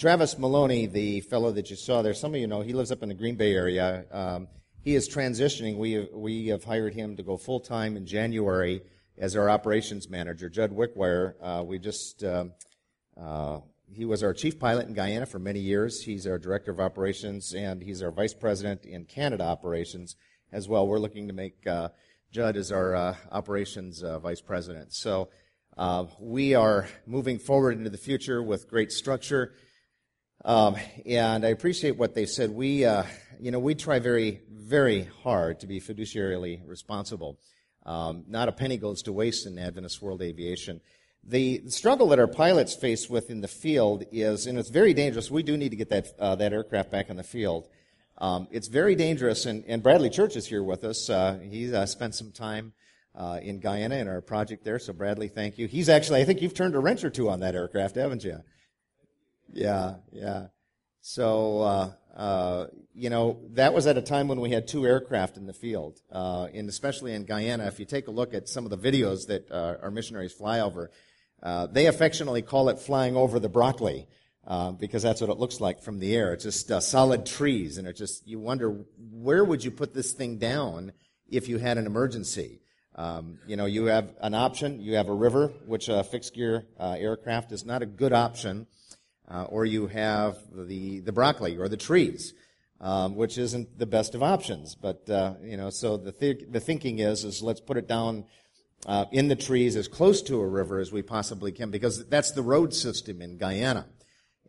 Travis Maloney, the fellow that you saw there, some of you know, he lives up in the Green Bay area. Um, he is transitioning. We, we have hired him to go full time in January as our operations manager. Judd Wickwire, uh, we just, um, uh, he was our chief pilot in Guyana for many years. He's our director of operations and he's our vice president in Canada operations as well. We're looking to make uh, Judd as our uh, operations uh, vice president. So uh, we are moving forward into the future with great structure. Um, and I appreciate what they said. We, uh, you know, we try very, very hard to be fiduciarily responsible. Um, not a penny goes to waste in Adventist World Aviation. The struggle that our pilots face with in the field is, and it's very dangerous. We do need to get that uh, that aircraft back in the field. Um, it's very dangerous, and, and, Bradley Church is here with us. Uh, he uh, spent some time uh, in Guyana in our project there. So Bradley, thank you. He's actually, I think you've turned a wrench or two on that aircraft, haven't you? Yeah, yeah. So, uh, uh, you know, that was at a time when we had two aircraft in the field, uh, and especially in Guyana. If you take a look at some of the videos that uh, our missionaries fly over, uh, they affectionately call it flying over the broccoli. Uh, because that's what it looks like from the air. It's just solid trees, and it just you wonder where would you put this thing down if you had an emergency. Um, you know, you have an option. You have a river, which a fixed gear aircraft is not a good option, uh, or you have the the broccoli or the trees, um, which isn't the best of options. But uh, you know, so the th- the thinking is is let's put it down uh, in the trees as close to a river as we possibly can, because that's the road system in Guyana.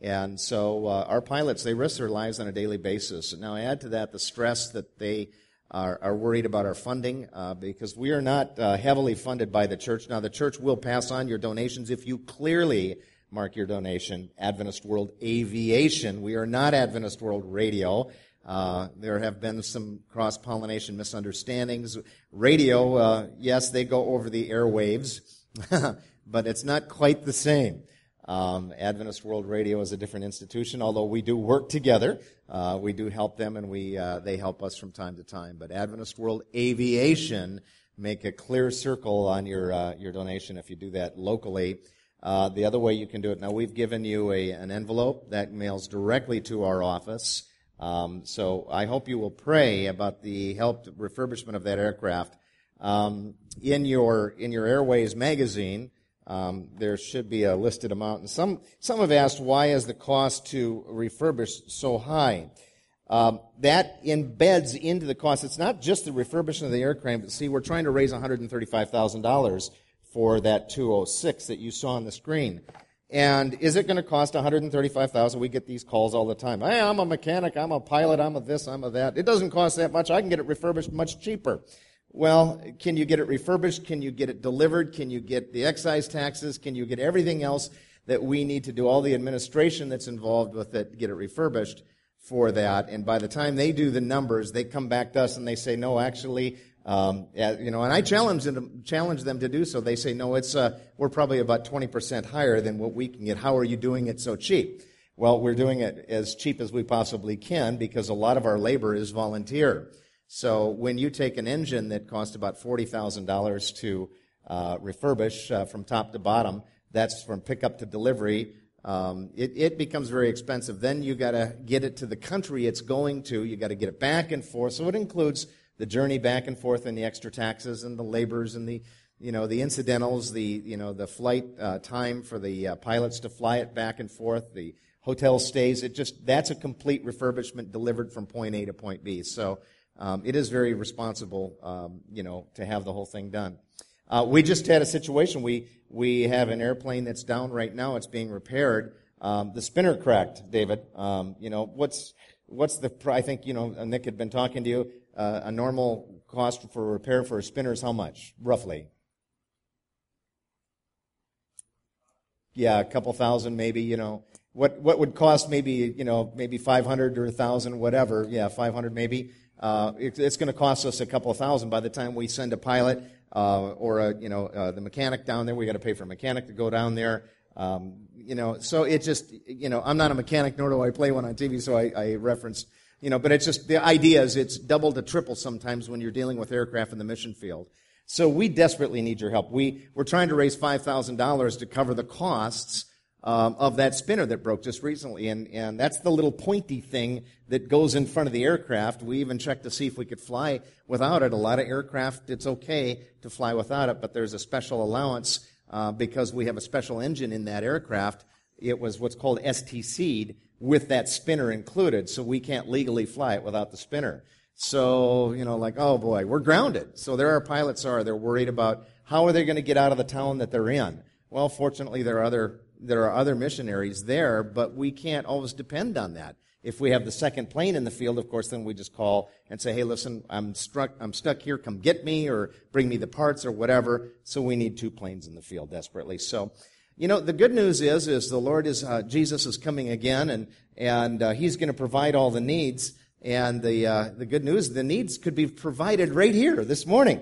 And so uh, our pilots they risk their lives on a daily basis. Now add to that the stress that they are, are worried about our funding uh, because we are not uh, heavily funded by the church. Now, the church will pass on your donations if you clearly mark your donation. Adventist World Aviation. We are not Adventist World Radio. Uh, there have been some cross pollination misunderstandings. Radio, uh, yes, they go over the airwaves, but it's not quite the same. Um, Adventist World Radio is a different institution, although we do work together. Uh, we do help them, and we uh, they help us from time to time. But Adventist World Aviation, make a clear circle on your uh, your donation if you do that locally. Uh, the other way you can do it now, we've given you a, an envelope that mails directly to our office. Um, so I hope you will pray about the help refurbishment of that aircraft. Um, in your in your Airways magazine um, there should be a listed amount. And some, some have asked, why is the cost to refurbish so high? Um, that embeds into the cost. It's not just the refurbishment of the aircraft. But see, we're trying to raise $135,000 for that 206 that you saw on the screen. And is it going to cost 135,000? We get these calls all the time. Hey, I'm a mechanic, I'm a pilot, I'm a this, I'm a that. It doesn't cost that much. I can get it refurbished much cheaper. Well, can you get it refurbished? Can you get it delivered? Can you get the excise taxes? Can you get everything else that we need to do, all the administration that's involved with it, get it refurbished for that? And by the time they do the numbers, they come back to us and they say, no, actually, um, you know, and I challenge them, challenge them to do so. They say, no, it's, uh, we're probably about 20% higher than what we can get. How are you doing it so cheap? Well, we're doing it as cheap as we possibly can because a lot of our labor is volunteer. So when you take an engine that cost about $40,000 to uh, refurbish uh, from top to bottom, that's from pickup to delivery, um, it, it, becomes very expensive. Then you got to get it to the country it's going to. You got to get it back and forth. So it includes the journey back and forth and the extra taxes and the labors and the you know the incidentals, the you know the flight uh, time for the uh, pilots to fly it back and forth, the hotel stays. It just that's a complete refurbishment delivered from point A to point B. So um, it is very responsible, um, you know, to have the whole thing done. Uh, we just had a situation. We we have an airplane that's down right now. It's being repaired. Um, the spinner cracked, David. Um, you know what's what's the? I think you know Nick had been talking to you. Uh, a normal cost for repair for a spinner is how much, roughly? Yeah, a couple thousand, maybe. You know what what would cost maybe you know maybe five hundred or a thousand, whatever. Yeah, five hundred maybe. Uh, it, it's going to cost us a couple thousand by the time we send a pilot uh, or a, you know uh, the mechanic down there. We got to pay for a mechanic to go down there. Um, you know, so it just you know I'm not a mechanic nor do I play one on TV, so I, I reference you know, but it's just the idea is it's double to triple sometimes when you're dealing with aircraft in the mission field. So we desperately need your help. We we're trying to raise five thousand dollars to cover the costs um, of that spinner that broke just recently. And, and that's the little pointy thing that goes in front of the aircraft. We even checked to see if we could fly without it. A lot of aircraft, it's okay to fly without it, but there's a special allowance uh, because we have a special engine in that aircraft. It was what's called STC'd with that spinner included, so we can't legally fly it without the spinner. So, you know, like, oh boy, we're grounded. So there our pilots are. They're worried about how are they going to get out of the town that they're in. Well, fortunately, there are other there are other missionaries there, but we can't always depend on that. If we have the second plane in the field, of course, then we just call and say, "Hey, listen, I'm struck, I'm stuck here. Come get me, or bring me the parts, or whatever." So we need two planes in the field desperately. So, you know, the good news is, is the Lord is uh, Jesus is coming again, and and uh, He's going to provide all the needs. And the uh, the good news, the needs could be provided right here this morning.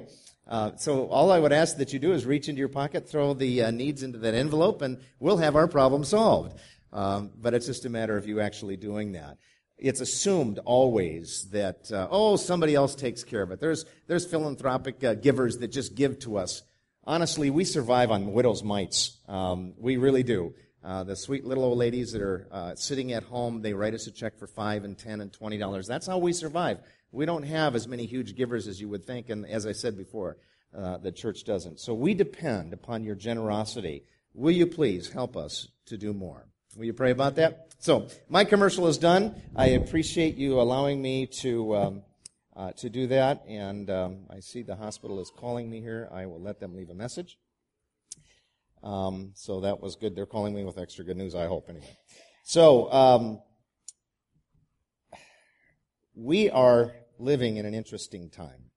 Uh, so all I would ask that you do is reach into your pocket, throw the uh, needs into that envelope, and we'll have our problem solved. Um, but it's just a matter of you actually doing that. It's assumed always that uh, oh somebody else takes care of it. There's there's philanthropic uh, givers that just give to us. Honestly, we survive on widows' mites. Um, we really do. Uh, the sweet little old ladies that are uh, sitting at home, they write us a check for five and ten and twenty dollars. That's how we survive. We don't have as many huge givers as you would think, and as I said before, uh, the church doesn't. So we depend upon your generosity. Will you please help us to do more? Will you pray about that? So my commercial is done. I appreciate you allowing me to um, uh, to do that, and um, I see the hospital is calling me here. I will let them leave a message. Um, so that was good. They're calling me with extra good news, I hope, anyway. So, um, we are living in an interesting time.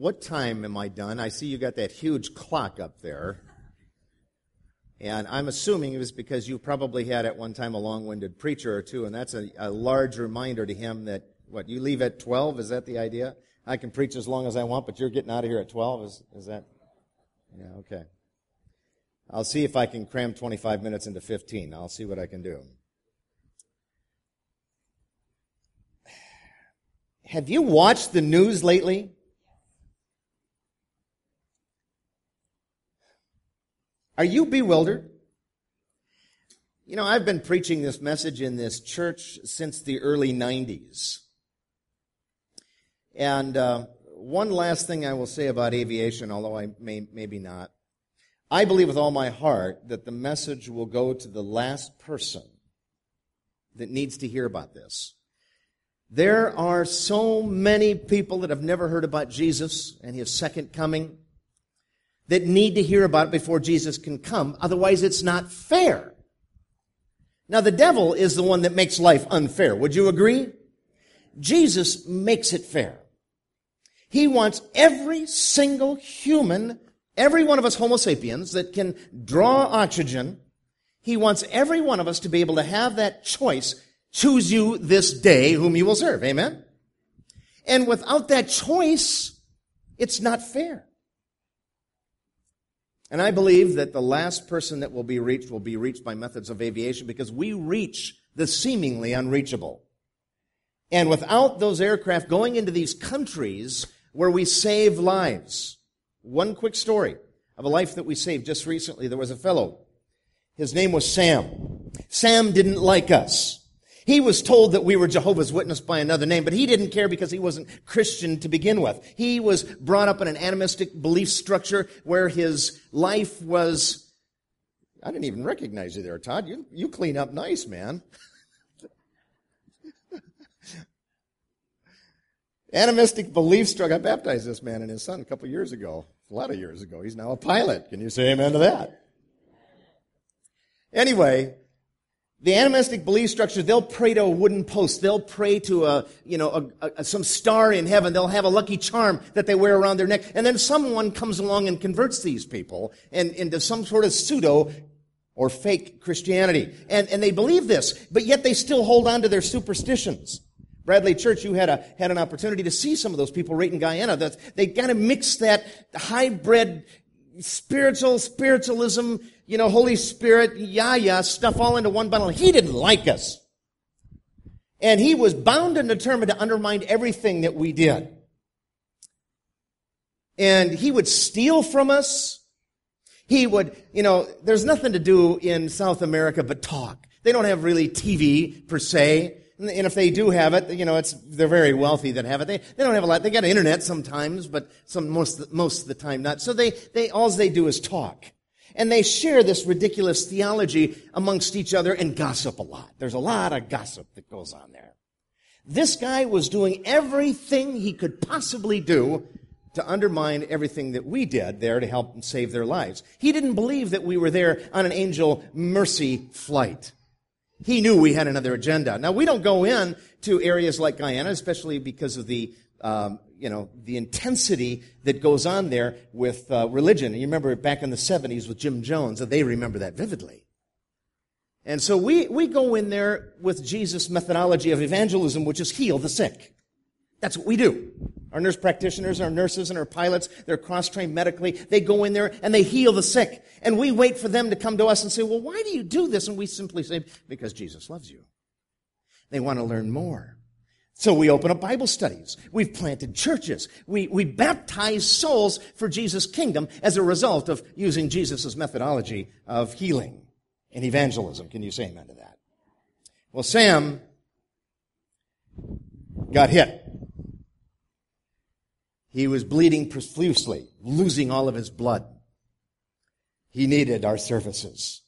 What time am I done? I see you got that huge clock up there. And I'm assuming it was because you probably had at one time a long winded preacher or two, and that's a, a, large reminder to him that, what, you leave at 12? Is that the idea? I can preach as long as I want, but you're getting out of here at 12? Is, is that? Yeah, okay. I'll see if I can cram 25 minutes into 15. I'll see what I can do. Have you watched the news lately? Are you bewildered? You know, I've been preaching this message in this church since the early 90s. And uh, one last thing I will say about aviation, although I may maybe not. I believe with all my heart that the message will go to the last person that needs to hear about this. There are so many people that have never heard about Jesus and his second coming that need to hear about it before Jesus can come. Otherwise, it's not fair. Now, the devil is the one that makes life unfair. Would you agree? Jesus makes it fair. He wants every single human, every one of us Homo sapiens that can draw oxygen, he wants every one of us to be able to have that choice. Choose you this day whom you will serve. Amen? And without that choice, it's not fair. And I believe that the last person that will be reached will be reached by methods of aviation because we reach the seemingly unreachable. And without those aircraft going into these countries where we save lives, one quick story of a life that we saved just recently. There was a fellow. His name was Sam. Sam didn't like us. He was told that we were Jehovah's Witness by another name, but he didn't care because he wasn't Christian to begin with. He was brought up in an animistic belief structure where his life was, I didn't even recognize you there, Todd. You, you clean up nice, man. Animistic belief structure. I baptized this man and his son a couple years ago, a lot of years ago. He's now a pilot. Can you say amen to that? Anyway, the animistic belief structure, they'll pray to a wooden post. They'll pray to a, you know, a, a, some star in heaven. They'll have a lucky charm that they wear around their neck. And then someone comes along and converts these people and, into some sort of pseudo or fake Christianity. And, and they believe this, but yet they still hold on to their superstitions. Bradley Church, you had a, had an opportunity to see some of those people right in Guyana. They kind of mix that hybrid spiritual, spiritualism, you know, Holy Spirit, yeah, yeah, stuff all into one bundle. He didn't like us. And he was bound and determined to undermine everything that we did. And he would steal from us. He would, you know, there's nothing to do in South America but talk. They don't have really TV per se. And if they do have it, you know, it's, they're very wealthy that have it. They, they don't have a lot. They got internet sometimes, but some, most, most of the time not. So they, they, all they do is talk. And they share this ridiculous theology amongst each other and gossip a lot. There's a lot of gossip that goes on there. This guy was doing everything he could possibly do to undermine everything that we did there to help them save their lives. He didn't believe that we were there on an angel mercy flight. He knew we had another agenda. Now we don't go in to areas like Guyana, especially because of the, um, you know, the intensity that goes on there with uh, religion. You remember back in the 70s with Jim Jones, they remember that vividly. And so we, we go in there with Jesus' methodology of evangelism, which is heal the sick. That's what we do. Our nurse practitioners, our nurses, and our pilots, they're cross-trained medically. They go in there and they heal the sick. And we wait for them to come to us and say, well, why do you do this? And we simply say, because Jesus loves you. They want to learn more. So we open up Bible studies. We've planted churches. We, we baptize souls for Jesus' kingdom as a result of using Jesus' methodology of healing and evangelism. Can you say amen to that? Well, Sam got hit. He was bleeding profusely, losing all of his blood. He needed our services.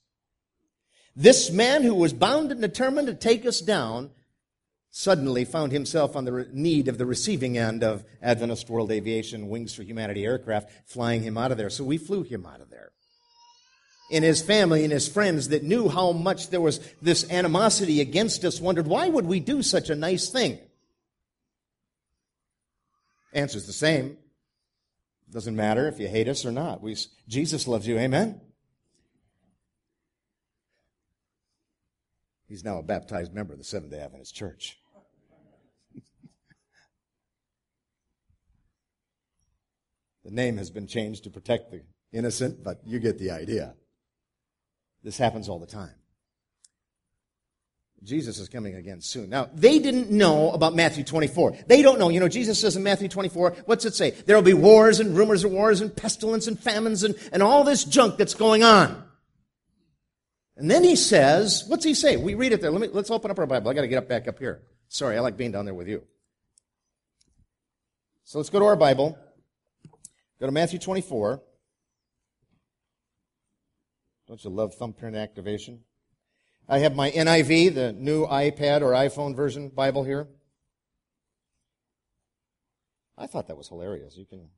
This man who was bound and determined to take us down suddenly found himself on the need of the receiving end of Adventist World Aviation Wings for Humanity aircraft flying him out of there. So we flew him out of there. And his family and his friends that knew how much there was this animosity against us wondered, why would we do such a nice thing? Answer's the same. Doesn't matter if you hate us or not. We, Jesus loves you. Amen? He's now a baptized member of the Seventh day Adventist Church. The name has been changed to protect the innocent, but you get the idea. This happens all the time. Jesus is coming again soon. Now, they didn't know about Matthew 24. They don't know. You know, Jesus says in Matthew 24, what's it say? There will be wars and rumors of wars and pestilence and famines and, and all this junk that's going on. And then he says, what's he say? We read it there. Let me, let's open up our Bible. I gotta get up back up here. Sorry, I like being down there with you. So let's go to our Bible. Go to Matthew 24. Don't you love thumbprint activation? I have my NIV, the new iPad or iPhone version Bible here. I thought that was hilarious. You can.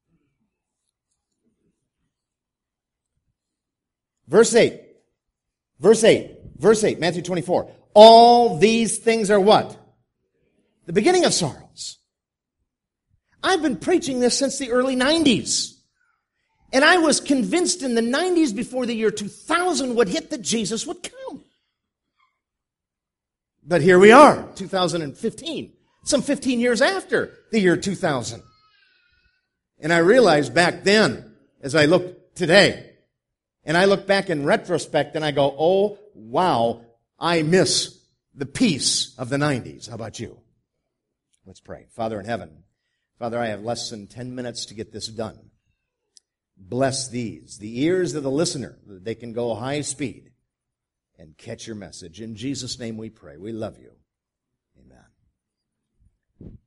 Verse 8. Verse 8. Verse 8, Matthew 24. All these things are what? The beginning of sorrows. I've been preaching this since the early 90s. And I was convinced in the 90s before the year 2000 would hit that Jesus would come. But here we are, 2015, some 15 years after the year 2000. And I realized back then, as I look today, and I look back in retrospect and I go, oh, wow, I miss the peace of the 90s. How about you? Let's pray. Father in heaven, Father, I have less than 10 minutes to get this done. Bless these, the ears of the listener, that they can go high speed and catch your message. In Jesus' name we pray. We love you. Amen.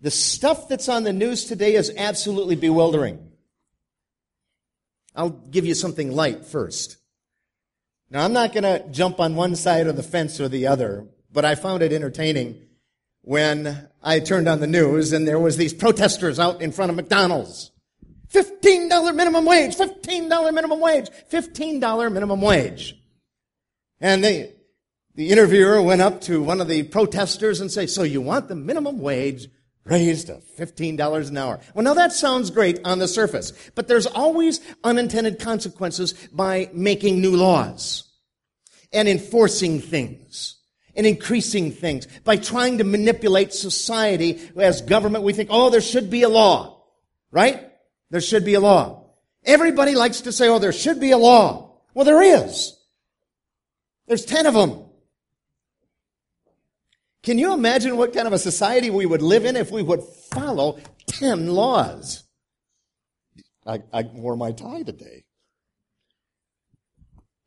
The stuff that's on the news today is absolutely bewildering. I'll give you something light first. Now, I'm not going to jump on one side of the fence or the other, but I found it entertaining when I turned on the news and there was these protesters out in front of McDonald's. $15 minimum wage, $15 minimum wage, $15 minimum wage. And the, the interviewer went up to one of the protesters and say, so you want the minimum wage raised to $15 an hour. Well, now that sounds great on the surface, but there's always unintended consequences by making new laws and enforcing things and increasing things by trying to manipulate society as government. We think, oh, there should be a law, right? There should be a law. Everybody likes to say, oh, there should be a law. Well, there is. There's ten of them. Can you imagine what kind of a society we would live in if we would follow 10 laws? I, I wore my tie today.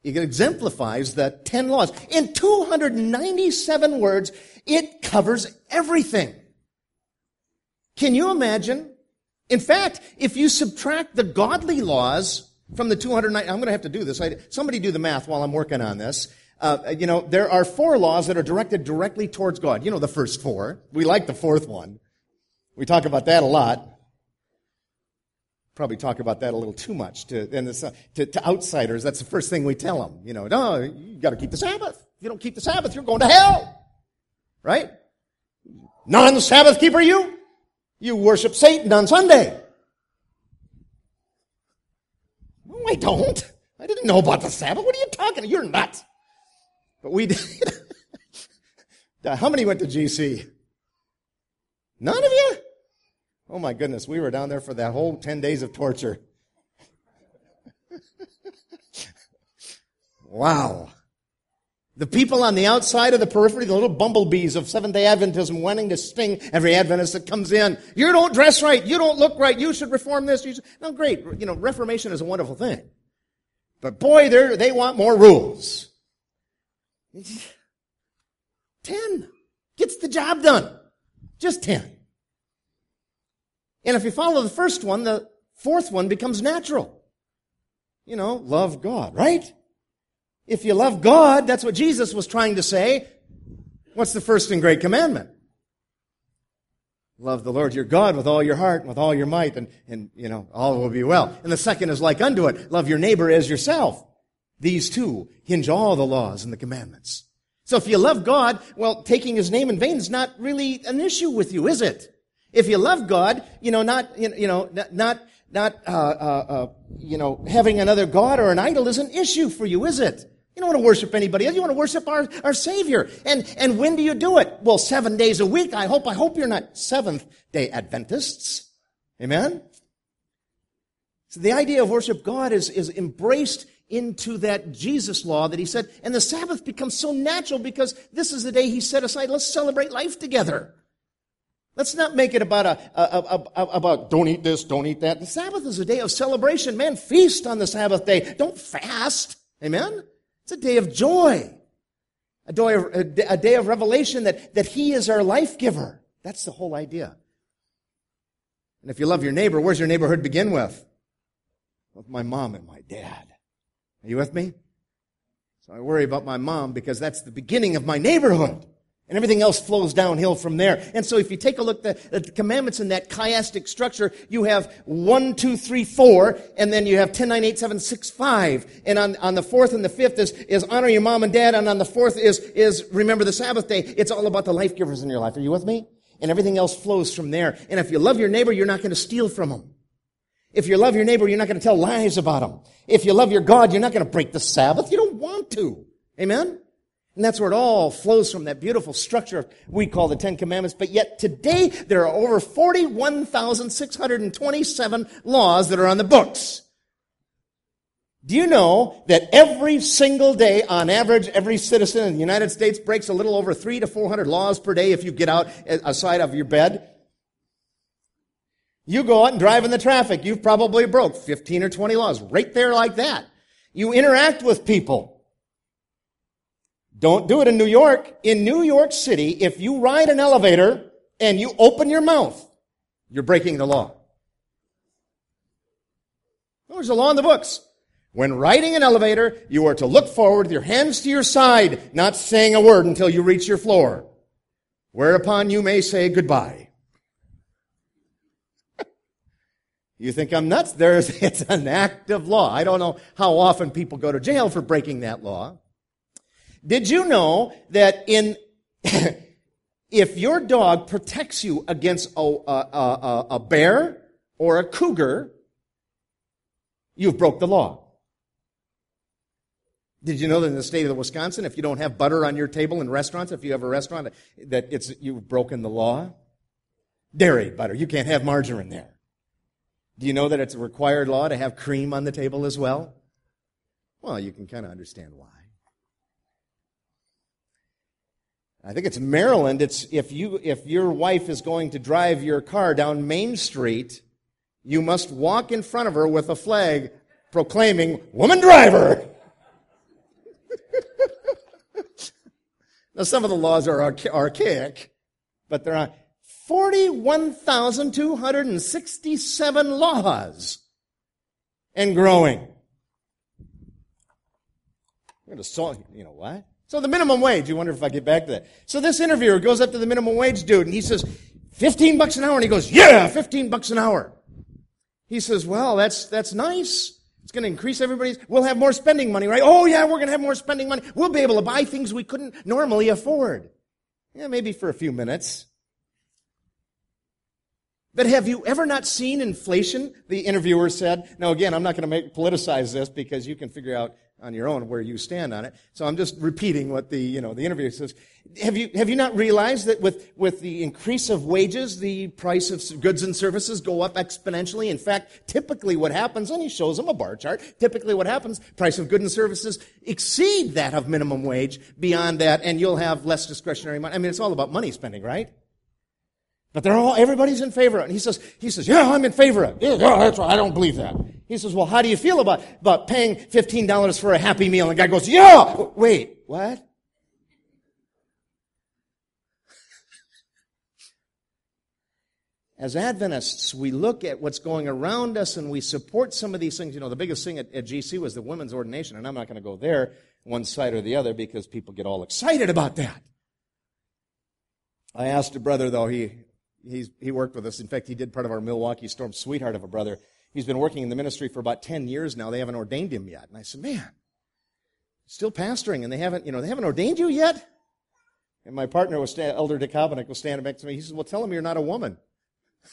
It exemplifies the 10 laws. In 297 words, it covers everything. Can you imagine? In fact, if you subtract the godly laws from the 209, I'm going to have to do this. I, somebody do the math while I'm working on this. Uh, you know, there are four laws that are directed directly towards God. You know the first four. We like the fourth one. We talk about that a lot. Probably talk about that a little too much to, uh, to, to outsiders. That's the first thing we tell them. You know, no, you got to keep the Sabbath. If you don't keep the Sabbath, you're going to hell. Right? Non-Sabbath keeper you? You worship Satan on Sunday. No, I don't. I didn't know about the Sabbath. What are you talking? You're nuts. But we did. How many went to GC? None of you? Oh my goodness, we were down there for that whole 10 days of torture. wow. The people on the outside of the periphery, the little bumblebees of Seventh day Adventism wanting to sting every Adventist that comes in. You don't dress right. You don't look right. You should reform this. You should. No, great. You know, reformation is a wonderful thing. But boy, they they want more rules. Ten gets the job done. Just ten. And if you follow the first one, the fourth one becomes natural. You know, love God, right? If you love God, that's what Jesus was trying to say. What's the first and great commandment? Love the Lord your God with all your heart and with all your might, and, and you know, all will be well. And the second is like unto it. Love your neighbor as yourself. These two hinge all the laws and the commandments. So if you love God, well, taking his name in vain is not really an issue with you, is it? If you love God, you know, not, you know, not, not, uh, uh, uh, you know, having another God or an idol is an issue for you, is it? You don't want to worship anybody else. You want to worship our, our Savior. And, and when do you do it? Well, seven days a week. I hope, I hope you're not seventh day Adventists. Amen? So the idea of worship God is, is embraced into that Jesus law that he said, and the Sabbath becomes so natural because this is the day he set aside. Let's celebrate life together. Let's not make it about a, a, a, about don't eat this, don't eat that. The Sabbath is a day of celebration. Man, feast on the Sabbath day. Don't fast. Amen? It's a day of joy. A day of, a day of revelation that, that he is our life giver. That's the whole idea. And if you love your neighbor, where's your neighborhood begin with? With my mom and my dad. Are you with me? So I worry about my mom because that's the beginning of my neighborhood. And everything else flows downhill from there. And so if you take a look at the, commandments in that chiastic structure, you have one, two, three, four, and then you have 10, 9, 8, 7, 6, 5. And on, on the fourth and the fifth is, is honor your mom and dad, and on the fourth is, is remember the Sabbath day. It's all about the life givers in your life. Are you with me? And everything else flows from there. And if you love your neighbor, you're not going to steal from them. If you love your neighbor, you're not going to tell lies about him. If you love your God, you're not going to break the Sabbath. You don't want to. Amen? And that's where it all flows from, that beautiful structure we call the Ten Commandments. But yet today, there are over 41,627 laws that are on the books. Do you know that every single day, on average, every citizen in the United States breaks a little over three to 400 laws per day if you get out eh, aside of your bed? You go out and drive in the traffic. You've probably broke 15 or 20 laws right there like that. You interact with people. Don't do it in New York. In New York City, if you ride an elevator and you open your mouth, you're breaking the law. There's a law in the books. When riding an elevator, you are to look forward with your hands to your side, not saying a word until you reach your floor. Whereupon you may say goodbye. You think I'm nuts? There's, it's an act of law. I don't know how often people go to jail for breaking that law. Did you know that in, if your dog protects you against a, a, a, a bear or a cougar, you've broke the law. Did you know that in the state of Wisconsin, if you don't have butter on your table in restaurants, if you have a restaurant, that it's, you've broken the law? Dairy butter. You can't have margarine there. Do you know that it's a required law to have cream on the table as well? Well, you can kind of understand why. I think it's Maryland. It's if you if your wife is going to drive your car down Main Street, you must walk in front of her with a flag proclaiming "Woman driver." now, some of the laws are archaic, but there are 41,267 laws and growing. I'm going to you know what? So the minimum wage, you wonder if I get back to that. So this interviewer goes up to the minimum wage dude and he says, 15 bucks an hour. And he goes, yeah, 15 bucks an hour. He says, well, that's, that's nice. It's going to increase everybody's, we'll have more spending money, right? Oh yeah, we're going to have more spending money. We'll be able to buy things we couldn't normally afford. Yeah, maybe for a few minutes. But have you ever not seen inflation? The interviewer said. Now again, I'm not going to make, politicize this because you can figure out on your own where you stand on it. So I'm just repeating what the, you know, the interviewer says. Have you, have you not realized that with, with the increase of wages, the price of goods and services go up exponentially? In fact, typically what happens, and he shows them a bar chart, typically what happens, price of goods and services exceed that of minimum wage beyond that, and you'll have less discretionary money. I mean, it's all about money spending, right? But they're all, everybody's in favor of it. And he says, he says, yeah, I'm in favor of it. Yeah, that's right. I don't believe that. He says, well, how do you feel about, about paying $15 for a happy meal? And the guy goes, yeah! Wait, what? As Adventists, we look at what's going around us and we support some of these things. You know, the biggest thing at, at GC was the women's ordination, and I'm not going to go there one side or the other because people get all excited about that. I asked a brother, though, he He's, he worked with us. In fact, he did part of our Milwaukee Storm sweetheart of a brother. He's been working in the ministry for about 10 years now. They haven't ordained him yet. And I said, man, still pastoring and they haven't, you know, they haven't ordained you yet? And my partner was, Elder DeKalbanick was standing next to me. He says, well, tell him you're not a woman.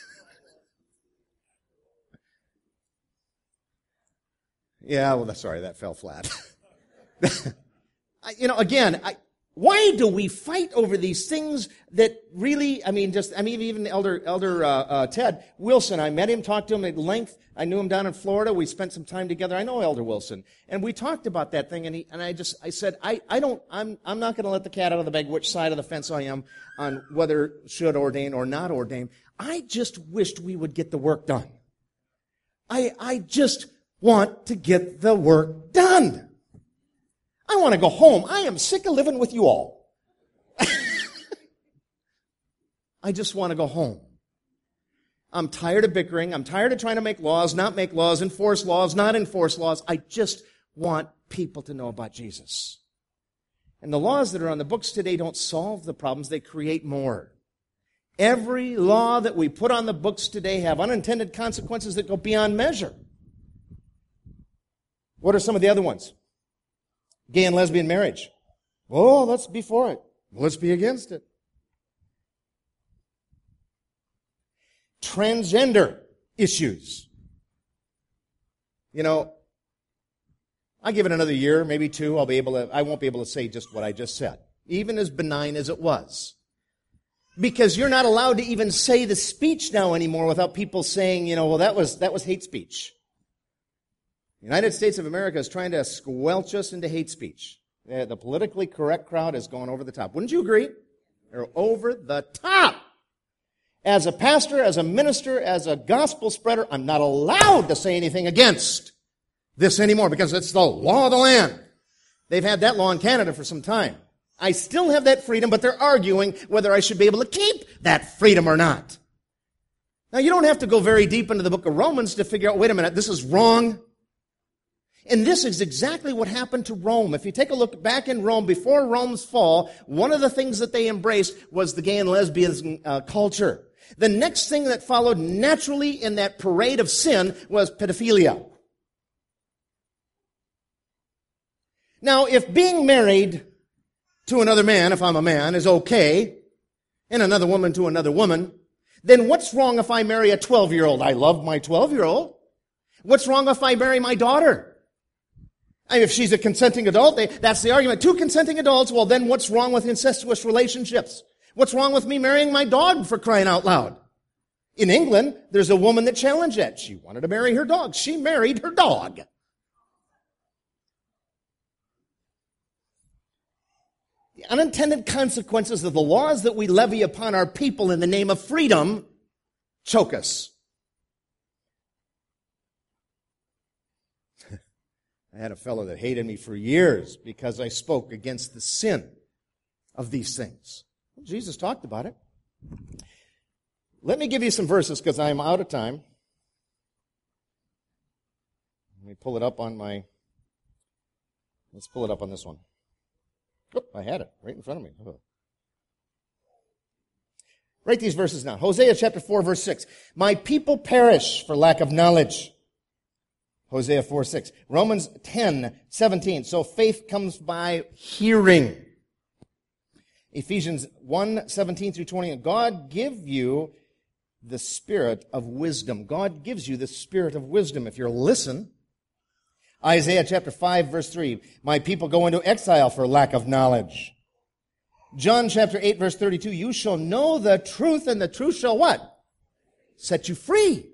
yeah, well, sorry, that fell flat. you know, again, I, why do we fight over these things that really, I mean, just, I mean, even Elder, Elder uh, uh, Ted Wilson, I met him, talked to him at length. I knew him down in Florida. We spent some time together. I know Elder Wilson. And we talked about that thing, and, he, and I just, I said, I, I don't, I'm, I'm not going to let the cat out of the bag which side of the fence I am on whether should ordain or not ordain. I just wished we would get the work done. I, I just want to get the work done. I want to go home. I am sick of living with you all. I just want to go home. I'm tired of bickering. I'm tired of trying to make laws, not make laws, enforce laws, not enforce laws. I just want people to know about Jesus. And the laws that are on the books today don't solve the problems, they create more. Every law that we put on the books today have unintended consequences that go beyond measure. What are some of the other ones? Gay and lesbian marriage. Oh, let's be for it. Let's be against it. Transgender issues. You know, I give it another year, maybe two, I'll be able to, I won't be able to say just what I just said. Even as benign as it was. Because you're not allowed to even say the speech now anymore without people saying, you know, well, that was, that was hate speech. United States of America is trying to squelch us into hate speech. The politically correct crowd has gone over the top. Wouldn't you agree? They're over the top. As a pastor, as a minister, as a gospel spreader, I'm not allowed to say anything against this anymore because it's the law of the land. They've had that law in Canada for some time. I still have that freedom, but they're arguing whether I should be able to keep that freedom or not. Now, you don't have to go very deep into the book of Romans to figure out, wait a minute, this is wrong. And this is exactly what happened to Rome. If you take a look back in Rome, before Rome's fall, one of the things that they embraced was the gay and lesbian uh, culture. The next thing that followed naturally in that parade of sin was pedophilia. Now, if being married to another man, if I'm a man, is okay, and another woman to another woman, then what's wrong if I marry a 12 year old? I love my 12 year old. What's wrong if I marry my daughter? I mean, if she's a consenting adult, they, that's the argument. Two consenting adults, well then what's wrong with incestuous relationships? What's wrong with me marrying my dog for crying out loud? In England, there's a woman that challenged that. She wanted to marry her dog. She married her dog. The unintended consequences of the laws that we levy upon our people in the name of freedom choke us. I had a fellow that hated me for years because I spoke against the sin of these things. Jesus talked about it. Let me give you some verses because I'm out of time. Let me pull it up on my. Let's pull it up on this one. I had it right in front of me. Oh. Write these verses now. Hosea chapter 4 verse 6. My people perish for lack of knowledge. Hosea 4 6. Romans 10 17. So faith comes by hearing. Ephesians 1 17 through 20. God give you the spirit of wisdom. God gives you the spirit of wisdom if you'll listen. Isaiah chapter 5 verse 3. My people go into exile for lack of knowledge. John chapter 8 verse 32. You shall know the truth and the truth shall what? Set you free.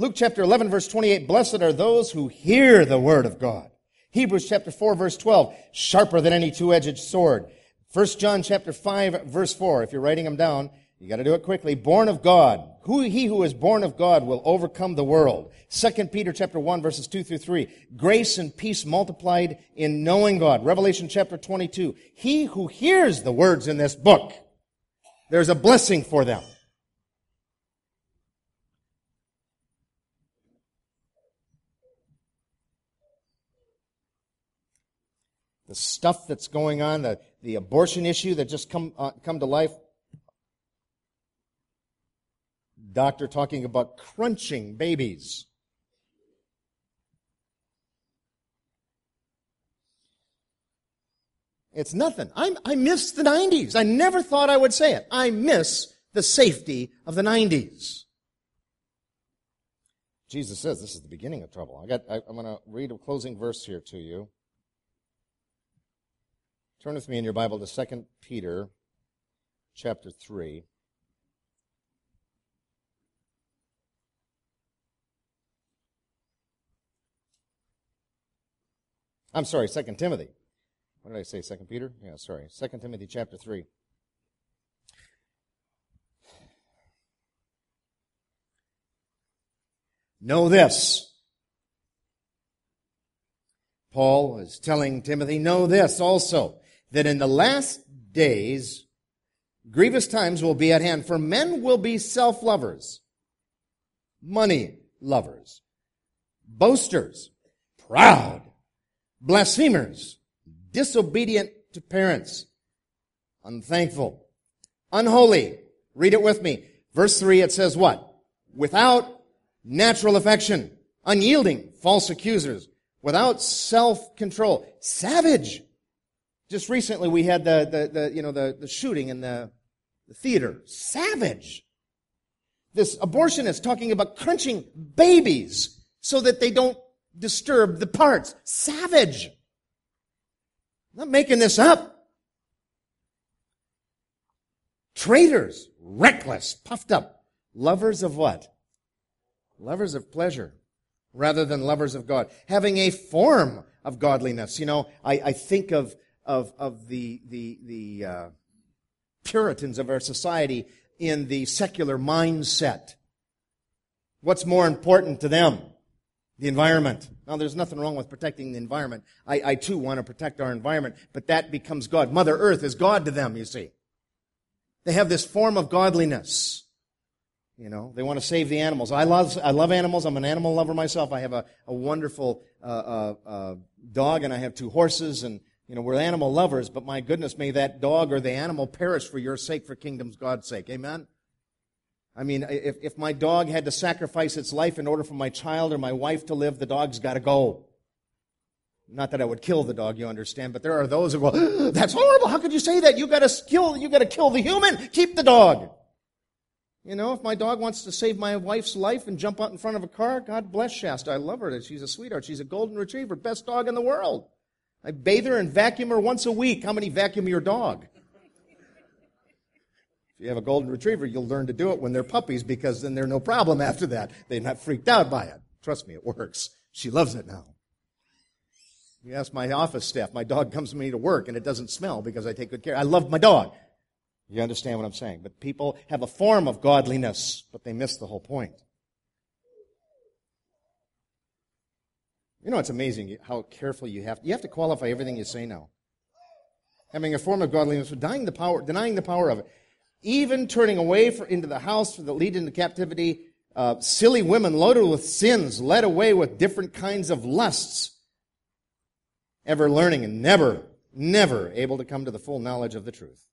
Luke chapter 11 verse 28. Blessed are those who hear the word of God. Hebrews chapter 4 verse 12. Sharper than any two-edged sword. 1 John chapter 5 verse 4. If you're writing them down, you got to do it quickly. Born of God. Who he who is born of God will overcome the world. 2 Peter chapter 1 verses 2 through 3. Grace and peace multiplied in knowing God. Revelation chapter 22. He who hears the words in this book, there's a blessing for them. The stuff that's going on, the, the abortion issue that just come, uh, come to life, doctor talking about crunching babies. It's nothing. I'm, I miss the 90s. I never thought I would say it. I miss the safety of the 90s. Jesus says this is the beginning of trouble. I got, I, I'm going to read a closing verse here to you. Turn with me in your Bible to 2 Peter chapter 3. I'm sorry, Second Timothy. What did I say? Second Peter? Yeah, sorry. Second Timothy chapter three. Know this. Paul is telling Timothy, know this also, that in the last days, grievous times will be at hand, for men will be self-lovers, money lovers, boasters, proud, blasphemers, disobedient to parents, unthankful, unholy. Read it with me. Verse 3, it says what? Without natural affection, unyielding, false accusers, without self-control, savage. Just recently we had the, the, the you know, the, the shooting in the, the theater. Savage. This abortionist talking about crunching babies so that they don't disturb the parts. Savage. I'm not making this up. Traitors, reckless, puffed up, lovers of what? Lovers of pleasure rather than lovers of God. Having a form of godliness. You know, I, I think of, of, of the, the, the uh, Puritans of our society in the secular mindset. What's more important to them? The environment. Now, there's nothing wrong with protecting the environment. I, I too want to protect our environment, but that becomes God. Mother Earth is God to them, you see. They have this form of godliness. You know, they want to save the animals. I love, I love animals. I'm an animal lover myself. I have a, a wonderful uh, uh, uh, dog, and I have two horses, and you know, we're animal lovers. But my goodness, may that dog or the animal perish for your sake, for kingdom's God's sake. Amen. I mean, if, if my dog had to sacrifice its life in order for my child or my wife to live, the dog's got to go. Not that I would kill the dog, you understand, but there are those who go, that's horrible. How could you say that? You gotta kill, you gotta kill the human. Keep the dog. You know, if my dog wants to save my wife's life and jump out in front of a car, God bless Shasta. I love her. She's a sweetheart. She's a golden retriever. Best dog in the world. I bathe her and vacuum her once a week. How many vacuum your dog? If you have a golden retriever, you'll learn to do it when they're puppies because then they're no problem after that. They're not freaked out by it. Trust me, it works. She loves it now. You ask my office staff, my dog comes to me to work and it doesn't smell because I take good care. I love my dog. You understand what I'm saying? But people have a form of godliness, but they miss the whole point. You know, it's amazing how careful you have. You have to qualify everything you say now. Having a form of godliness, denying the power, denying the power of it, even turning away for, into the house that lead into captivity. Uh, silly women loaded with sins, led away with different kinds of lusts, ever learning and never, never able to come to the full knowledge of the truth.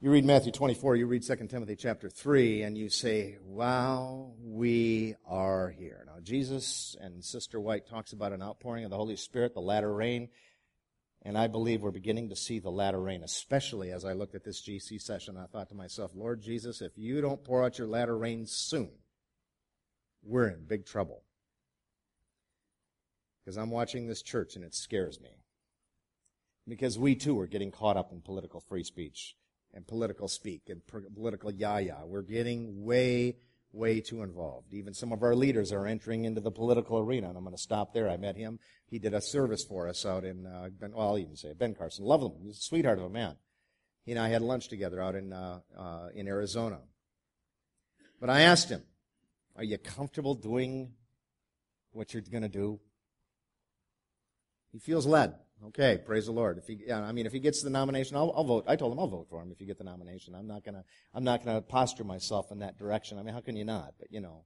You read Matthew 24, you read 2 Timothy chapter 3, and you say, wow, we are here. Now, Jesus and Sister White talks about an outpouring of the Holy Spirit, the latter rain, and I believe we're beginning to see the latter rain, especially as I looked at this GC session. I thought to myself, Lord Jesus, if you don't pour out your latter rain soon, we're in big trouble. Because I'm watching this church and it scares me. Because we too are getting caught up in political free speech and political speak and political yaya. We're getting way, way too involved. Even some of our leaders are entering into the political arena, and I'm going to stop there. I met him. He did a service for us out in, uh, ben, well, I'll even say Ben Carson. Love him. He's a sweetheart of a man. He and I had lunch together out in, uh, uh, in Arizona. But I asked him, are you comfortable doing what you're going to do? He feels led. Okay, praise the Lord. If he, yeah, I mean, if he gets the nomination, I'll, I'll, vote. I told him I'll vote for him if you get the nomination. I'm not gonna, I'm not gonna posture myself in that direction. I mean, how can you not? But you know,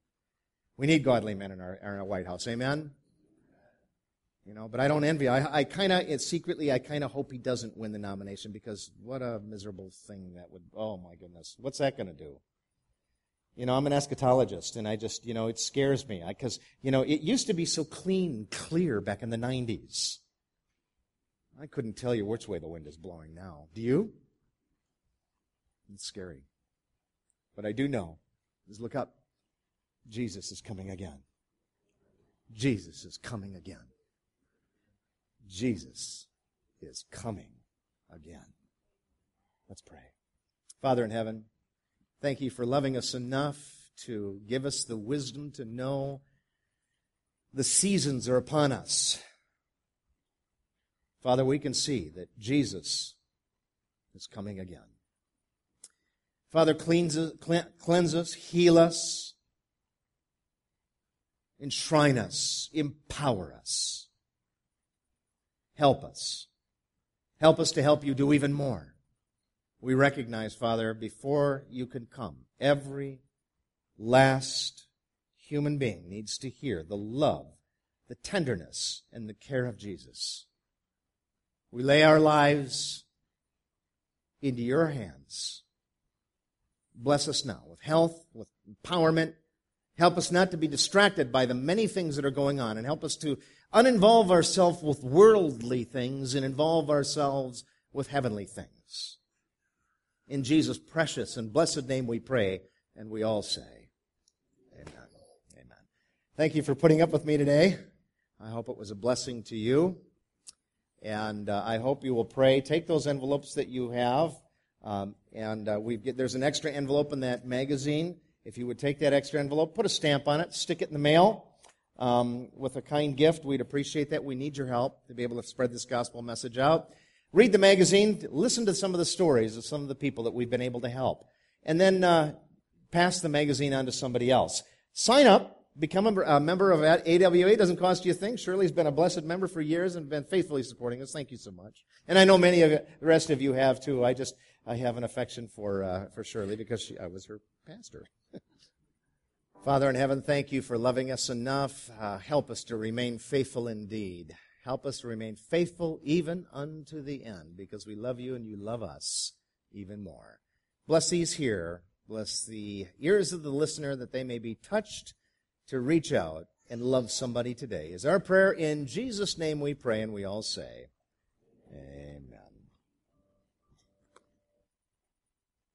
we need godly men in our, in our White House. Amen. You know, but I don't envy. I, I kind of secretly, I kind of hope he doesn't win the nomination because what a miserable thing that would. Oh my goodness, what's that going to do? You know, I'm an eschatologist, and I just, you know, it scares me because, you know, it used to be so clean, clear back in the 90s. I couldn't tell you which way the wind is blowing now. Do you? It's scary. But I do know. Just look up. Jesus is coming again. Jesus is coming again. Jesus is coming again. Let's pray. Father in heaven, thank you for loving us enough to give us the wisdom to know the seasons are upon us Father, we can see that Jesus is coming again. Father, cleanse us, cleanse us, heal us, enshrine us, empower us. Help us. Help us to help you do even more. We recognize, Father, before you can come, every last human being needs to hear the love, the tenderness, and the care of Jesus. We lay our lives into your hands. Bless us now with health, with empowerment. Help us not to be distracted by the many things that are going on and help us to uninvolve ourselves with worldly things and involve ourselves with heavenly things. In Jesus' precious and blessed name we pray, and we all say, Amen. Amen. Thank you for putting up with me today. I hope it was a blessing to you. And uh, I hope you will pray. Take those envelopes that you have. Um, and uh, we get, there's an extra envelope in that magazine. If you would take that extra envelope, put a stamp on it, stick it in the mail um, with a kind gift, we'd appreciate that. We need your help to be able to spread this gospel message out. Read the magazine, listen to some of the stories of some of the people that we've been able to help, and then uh, pass the magazine on to somebody else. Sign up become a, member of AWA. Doesn't cost you a thing. Shirley's been a blessed member for years and been faithfully supporting us. Thank you so much. And I know many of the rest of you have too. I just, I have an affection for, uh, for Shirley because she, I was her pastor. Father in heaven, thank you for loving us enough. Uh, help us to remain faithful indeed. Help us to remain faithful even unto the end because we love you and you love us even more. Bless these here. Bless the ears of the listener that they may be touched to reach out and love somebody today. Is our prayer in Jesus' name we pray and we all say, Amen.